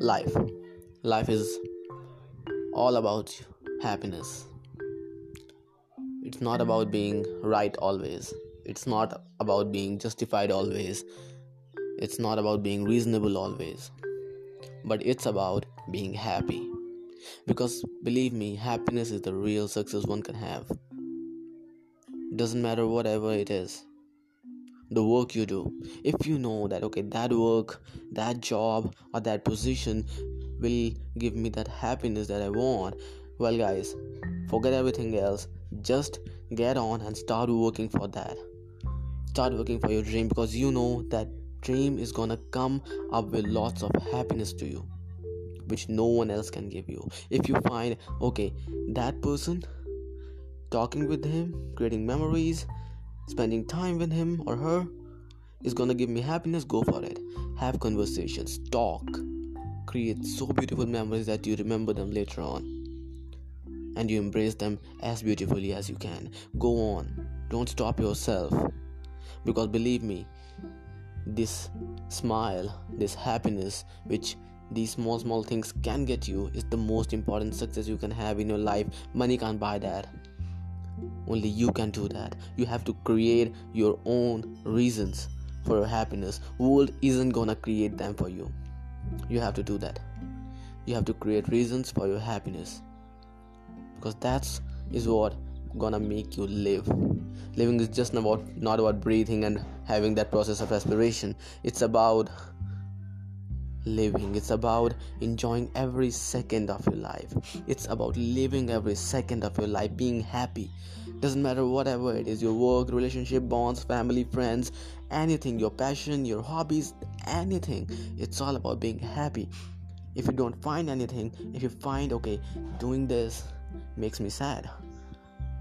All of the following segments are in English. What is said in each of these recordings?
life. Life is all about happiness. It's not about being right always. It's not about being justified always. It's not about being reasonable always. But it's about being happy. Because believe me happiness is the real success one can have. Doesn't matter whatever it is the work you do. If you know that okay that work that job or that position will give me that happiness that i want well guys forget everything else. Just get on and start working for that. Start working for your dream because you know that dream is gonna come up with lots of happiness to you which no one else can give you. If you find okay that person talking with him creating memories spending time with him or her is gonna give me happiness. Go for it. Have conversations. Talk. Create so beautiful memories that you remember them later on. And you embrace them as beautifully as you can. Go on. Don't stop yourself. Because believe me this smile this happiness which these small small things can get you is the most important success you can have in your life. Money can't buy that only you can do that. You have to create your own reasons for your happiness. World isn't gonna create them for you. You have to do that. You have to create reasons for your happiness. Because that's is what gonna make you live. Living is just about not about breathing and having that process of respiration. It's about living. It's about enjoying every second of your life. It's about living every second of your life being happy. Doesn't matter whatever it is your work relationship bonds family friends anything your passion your hobbies anything. It's all about being happy. If you don't find anything if you find okay doing this makes me sad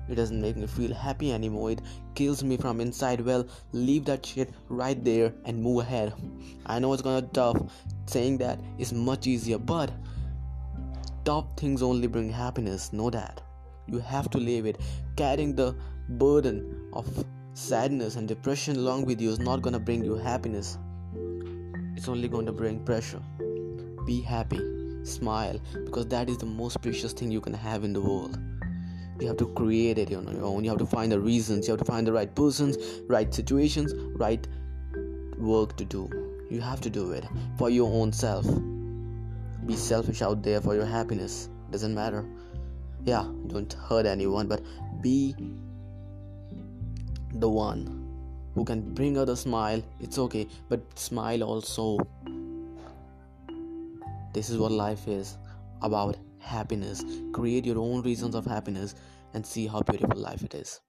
it doesn't make me feel happy anymore. It kills me from inside. Well, leave that shit right there and move ahead. I know it's gonna tough. Saying that is much easier, but tough things only bring happiness. Know that. You have to leave it. Carrying the burden of sadness and depression along with you is not gonna bring you happiness. It's only to bring pressure. Be happy. Smile because that is the most precious thing you can have in the world you have to create it on your own. You have to find the reasons. You have to find the right persons right situations right work to do. You have to do it for your own self. Be selfish out there for your happiness. Doesn't matter. Yeah don't hurt anyone but be the one who can bring out a smile. It's okay but smile also. This is what life is about happiness. Create your own reasons of happiness and see how beautiful life it is.